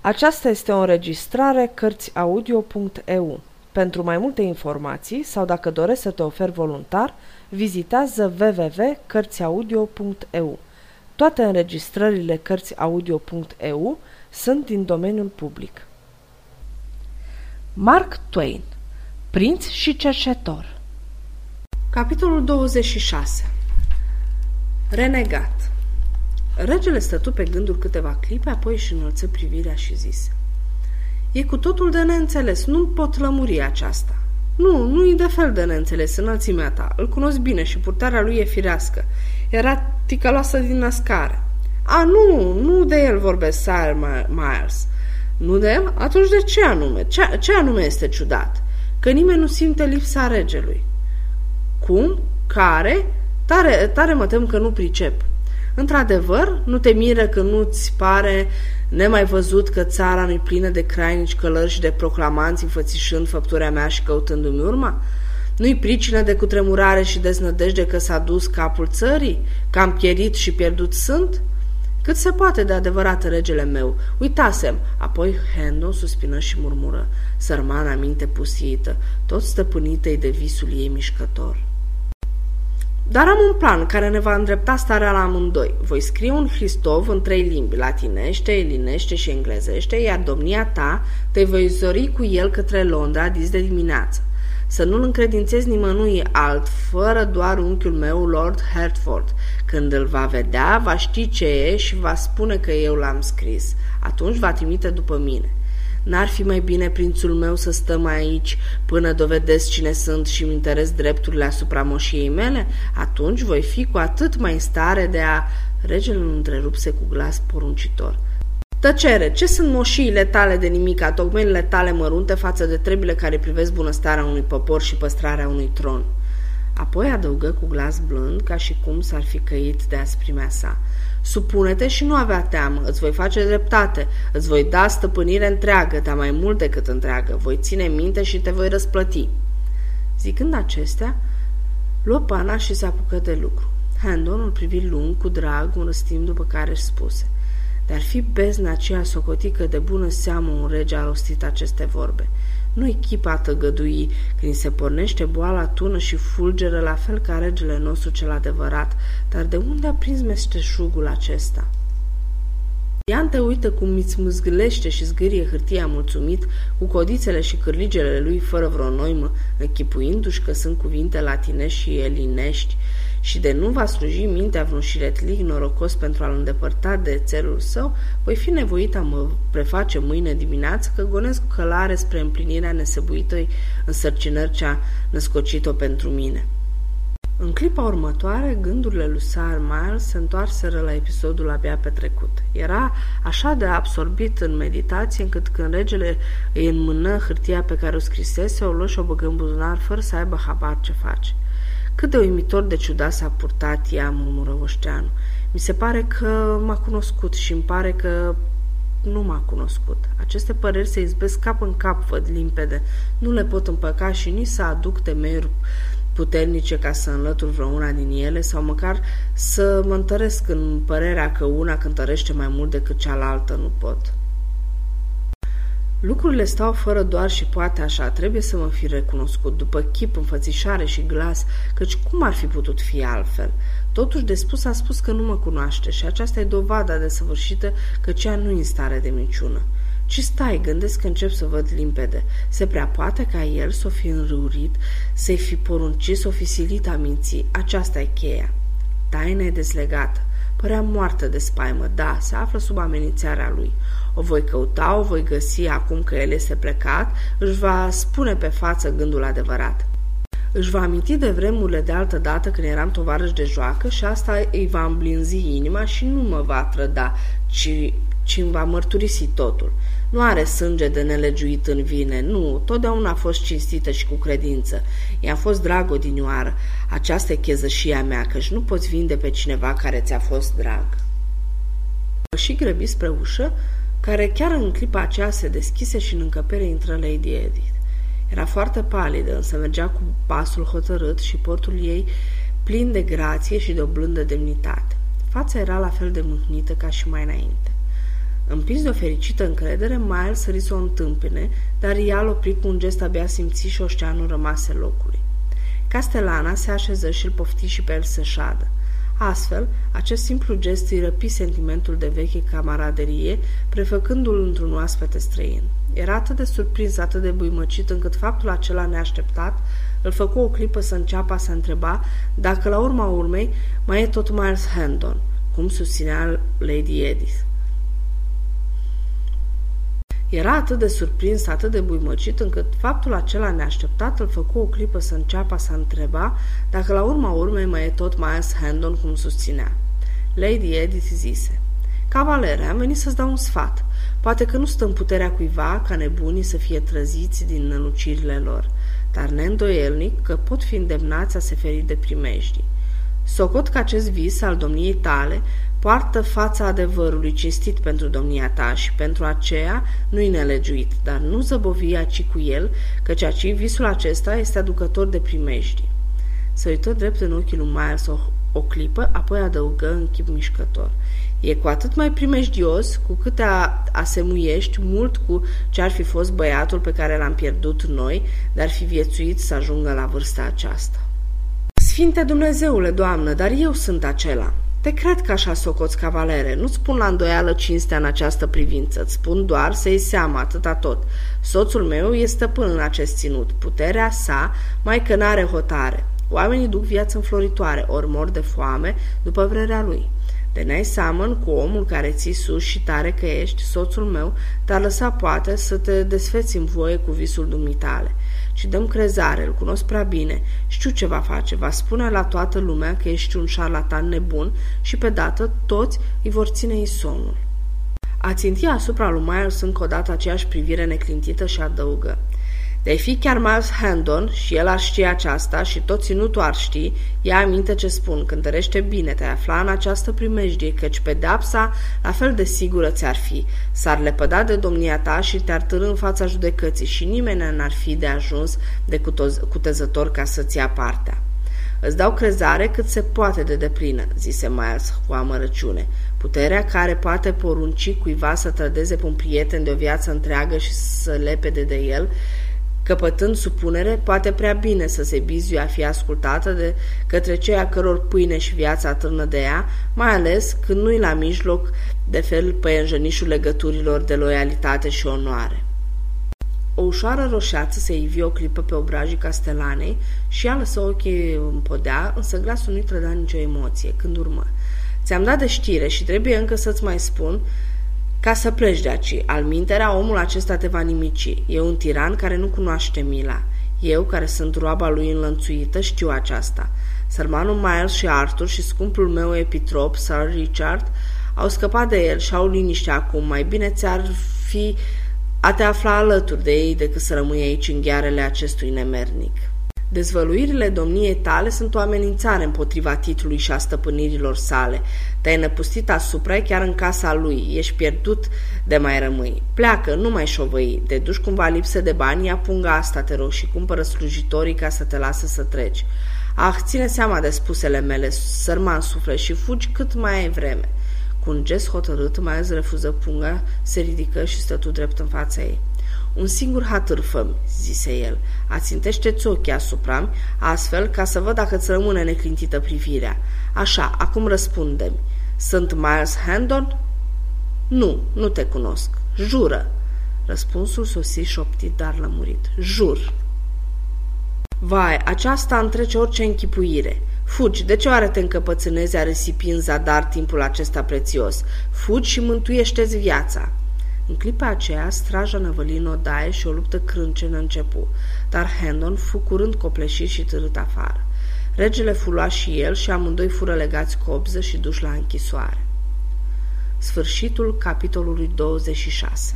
Aceasta este o înregistrare Cărțiaudio.eu. Pentru mai multe informații sau dacă dorești să te oferi voluntar, vizitează www.cărțiaudio.eu. Toate înregistrările Cărțiaudio.eu sunt din domeniul public. Mark Twain Prinț și cercetor Capitolul 26 Renegat Regele stătu pe gânduri câteva clipe, apoi își înălță privirea și zise. E cu totul de neînțeles, nu pot lămuri aceasta. Nu, nu e de fel de neînțeles înălțimea ta. Îl cunosc bine și purtarea lui e firească. Era ticăloasă din născare. A, nu, nu de el vorbesc, Sire Miles. Nu de el? Atunci de ce anume? Ce, ce anume este ciudat? Că nimeni nu simte lipsa regelui. Cum? Care? Tare, tare mă tem că nu pricep. Într-adevăr, nu te miră că nu-ți pare nemai văzut că țara nu-i plină de crainici călări și de proclamanți înfățișând făpturea mea și căutându-mi urma? Nu-i pricină de cutremurare și deznădejde că s-a dus capul țării? Că am pierit și pierdut sunt? Cât se poate de adevărat, regele meu, uitasem. Apoi Hendo suspină și murmură, sărmana minte pusită, tot stăpânită de visul ei mișcător. Dar am un plan care ne va îndrepta starea la amândoi. Voi scrie un Hristov în trei limbi, latinește, elinește și englezește, iar domnia ta te voi zori cu el către Londra dis de dimineață. Să nu-l încredințezi nimănui alt, fără doar unchiul meu, Lord Hertford. Când îl va vedea, va ști ce e și va spune că eu l-am scris. Atunci va trimite după mine. N-ar fi mai bine, prințul meu, să stăm aici până dovedesc cine sunt și îmi interes drepturile asupra moșiei mele? Atunci voi fi cu atât mai în stare de a... Regele îl întrerupse cu glas poruncitor. Tăcere, ce sunt moșiile tale de nimica, tocmenile tale mărunte față de treburile care privesc bunăstarea unui popor și păstrarea unui tron? Apoi adăugă cu glas blând, ca și cum s-ar fi căit de asprimea sa. Supune-te și nu avea teamă, îți voi face dreptate, îți voi da stăpânire întreagă, dar mai mult decât întreagă, voi ține minte și te voi răsplăti. Zicând acestea, luă pana și se apucă de lucru. Handon îl privi lung, cu drag, un răstim după care își spuse. Dar fi bezna aceea socotică de bună seamă un rege a rostit aceste vorbe. Nu-i chipa tăgădui când se pornește boala tună și fulgeră la fel ca regele nostru cel adevărat, dar de unde a prins meșteșugul acesta? Ian te uită cum îți mâzgâlește și zgârie hârtia mulțumit, cu codițele și cârligele lui fără vreo noimă, închipuindu-și că sunt cuvinte latinești și elinești, și de nu va sluji mintea vreun șiretlic norocos pentru a-l îndepărta de țelul său, voi fi nevoit a mă preface mâine dimineață că gonesc călare spre împlinirea nesăbuităi însărcinări ce a născocit-o pentru mine. În clipa următoare, gândurile lui Sir Miles se întoarseră la episodul abia petrecut. Era așa de absorbit în meditație încât când regele îi înmână hârtia pe care o scrisese, o luă și o băgă în buzunar fără să aibă habar ce face. Cât de uimitor de ciudat s-a purtat ea, murmură Oșteanu. Mi se pare că m-a cunoscut și îmi pare că nu m-a cunoscut. Aceste păreri se izbesc cap în cap, văd limpede. Nu le pot împăca și nici să aduc temeri puternice ca să înlătur vreuna din ele sau măcar să mă întăresc în părerea că una cântărește mai mult decât cealaltă nu pot. Lucrurile stau fără doar și poate așa, trebuie să mă fi recunoscut după chip, înfățișare și glas, căci cum ar fi putut fi altfel? Totuși de spus a spus că nu mă cunoaște și aceasta e dovada desăvârșită că cea nu e în stare de minciună. Ci stai, gândesc că încep să văd limpede. Se prea poate ca el să o fi înrăurit, să-i fi poruncit, să o fi silit a minții. Aceasta e cheia. Taina e dezlegată. Părea moartă de spaimă, da, se află sub amenințarea lui. O voi căuta, o voi găsi acum că el este plecat, își va spune pe față gândul adevărat. Își va aminti de vremurile de altă dată când eram tovarăș de joacă și asta îi va îmblinzi inima și nu mă va trăda, ci, ci îmi va mărturisi totul. Nu are sânge de nelegiuit în vine, nu, totdeauna a fost cinstită și cu credință. I-a fost drag odinioară. Aceasta e chezășia mea, căci nu poți vinde pe cineva care ți-a fost drag. Și grăbi spre ușă, care chiar în clipa aceea se deschise și în încăpere intră Lady Edith. Era foarte palidă, însă mergea cu pasul hotărât și portul ei plin de grație și de o blândă demnitate. Fața era la fel de mâhnită ca și mai înainte. Împins de o fericită încredere, Miles sări să o întâmpine, dar ea l opri cu un gest abia simțit și oșteanul rămase locului. Castelana se așeză și îl pofti și pe el să șadă. Astfel, acest simplu gest îi răpi sentimentul de veche camaraderie, prefăcându-l într-un oaspete străin. Era atât de surprins, atât de buimăcit, încât faptul acela neașteptat îl făcu o clipă să înceapă să întreba dacă la urma urmei mai e tot Miles Hendon, cum susținea Lady Edith. Era atât de surprins, atât de buimăcit, încât faptul acela neașteptat îl făcu o clipă să înceapă să întreba dacă la urma urmei mai e tot Miles Hendon cum susținea. Lady Edith zise, Cavalere, am venit să-ți dau un sfat. Poate că nu stă în puterea cuiva ca nebunii să fie trăziți din nălucirile lor, dar neîndoielnic că pot fi îndemnați a se feri de primejdii. Socot că acest vis al domniei tale poartă fața adevărului cinstit pentru domnia ta și pentru aceea nu-i nelegiuit, dar nu zăbovi aci cu el, căci aci visul acesta este aducător de primejdii. Se uită drept în ochii lui Miles o, o clipă, apoi adăugă în chip mișcător. E cu atât mai primejdios cu cât a, asemuiești mult cu ce ar fi fost băiatul pe care l-am pierdut noi, dar fi viețuit să ajungă la vârsta aceasta. Sfinte Dumnezeule, Doamnă, dar eu sunt acela. Te cred că așa socoți, cavalere. Nu spun la îndoială cinstea în această privință. Îți spun doar să-i seama, atâta tot. Soțul meu este stăpân în acest ținut. Puterea sa, mai că n-are hotare. Oamenii duc viață înfloritoare, ori mor de foame după vrerea lui. De n-ai seamăn cu omul care ții sus și tare că ești, soțul meu, te-ar lăsa poate să te desfeți în voie cu visul dumitale și dăm crezare, îl cunosc prea bine, știu ce va face, va spune la toată lumea că ești un șarlatan nebun și pe dată toți îi vor ține ei somnul. A ținti asupra lui Miles încă o dată aceeași privire neclintită și adăugă. De fi chiar Miles Handon și el ar ști aceasta și tot ținutul ar ști, ia aminte ce spun, cântărește bine, te afla în această primejdie, căci pedepsa la fel de sigură ți-ar fi. S-ar lepăda de domnia ta și te-ar târâ în fața judecății și nimeni n-ar fi de ajuns de cutezător ca să-ți ia partea. Îți dau crezare cât se poate de deplină, zise Miles cu amărăciune. Puterea care poate porunci cuiva să trădeze pe un prieten de o viață întreagă și să lepede de el, Căpătând supunere, poate prea bine să se bizuie a fi ascultată de către ceea căror pâine și viața târnă de ea, mai ales când nu-i la mijloc de fel păienjănișul legăturilor de loialitate și onoare. O ușoară roșeață se ivi o clipă pe obrajii castelanei și ea lăsă ochii în podea, însă glasul nu-i trăda nicio emoție, când urmă. Ți-am dat de știre și trebuie încă să-ți mai spun ca să pleci de aici. Al minterea, omul acesta te va nimici. E un tiran care nu cunoaște mila. Eu, care sunt roaba lui înlănțuită, știu aceasta. Sărmanul Miles și Arthur și scumpul meu epitrop, Sir Richard, au scăpat de el și au liniște acum. Mai bine ți-ar fi a te afla alături de ei decât să rămâi aici în ghearele acestui nemernic. Dezvăluirile domniei tale sunt o amenințare împotriva titlului și a stăpânirilor sale. Te-ai năpustit asupra chiar în casa lui. Ești pierdut de mai rămâi. Pleacă, nu mai șovăi. Te duci cumva lipsă de bani, ia punga asta, te rog, și cumpără slujitorii ca să te lasă să treci. Ah, ține seama de spusele mele, sărman suflet, și fugi cât mai ai vreme. Cu un gest hotărât, mai refuză punga, se ridică și stătu drept în fața ei. Un singur hatâr făm, zise el. Ațintește-ți ochii asupra astfel ca să văd dacă îți rămâne neclintită privirea. Așa, acum răspundem. Sunt Miles Handon? Nu, nu te cunosc. Jură. Răspunsul sosi șoptit, dar lămurit. Jur. Vai, aceasta întrece orice închipuire. Fugi, de ce oare te încăpățânezi a risipi în zadar timpul acesta prețios? Fugi și mântuiește-ți viața. În clipa aceea, straja năvăli în odaie și o luptă crâncenă începu, dar Hendon fu curând copleșit și târât afară. Regele fu luat și el și amândoi fură legați copză și duși la închisoare. Sfârșitul capitolului 26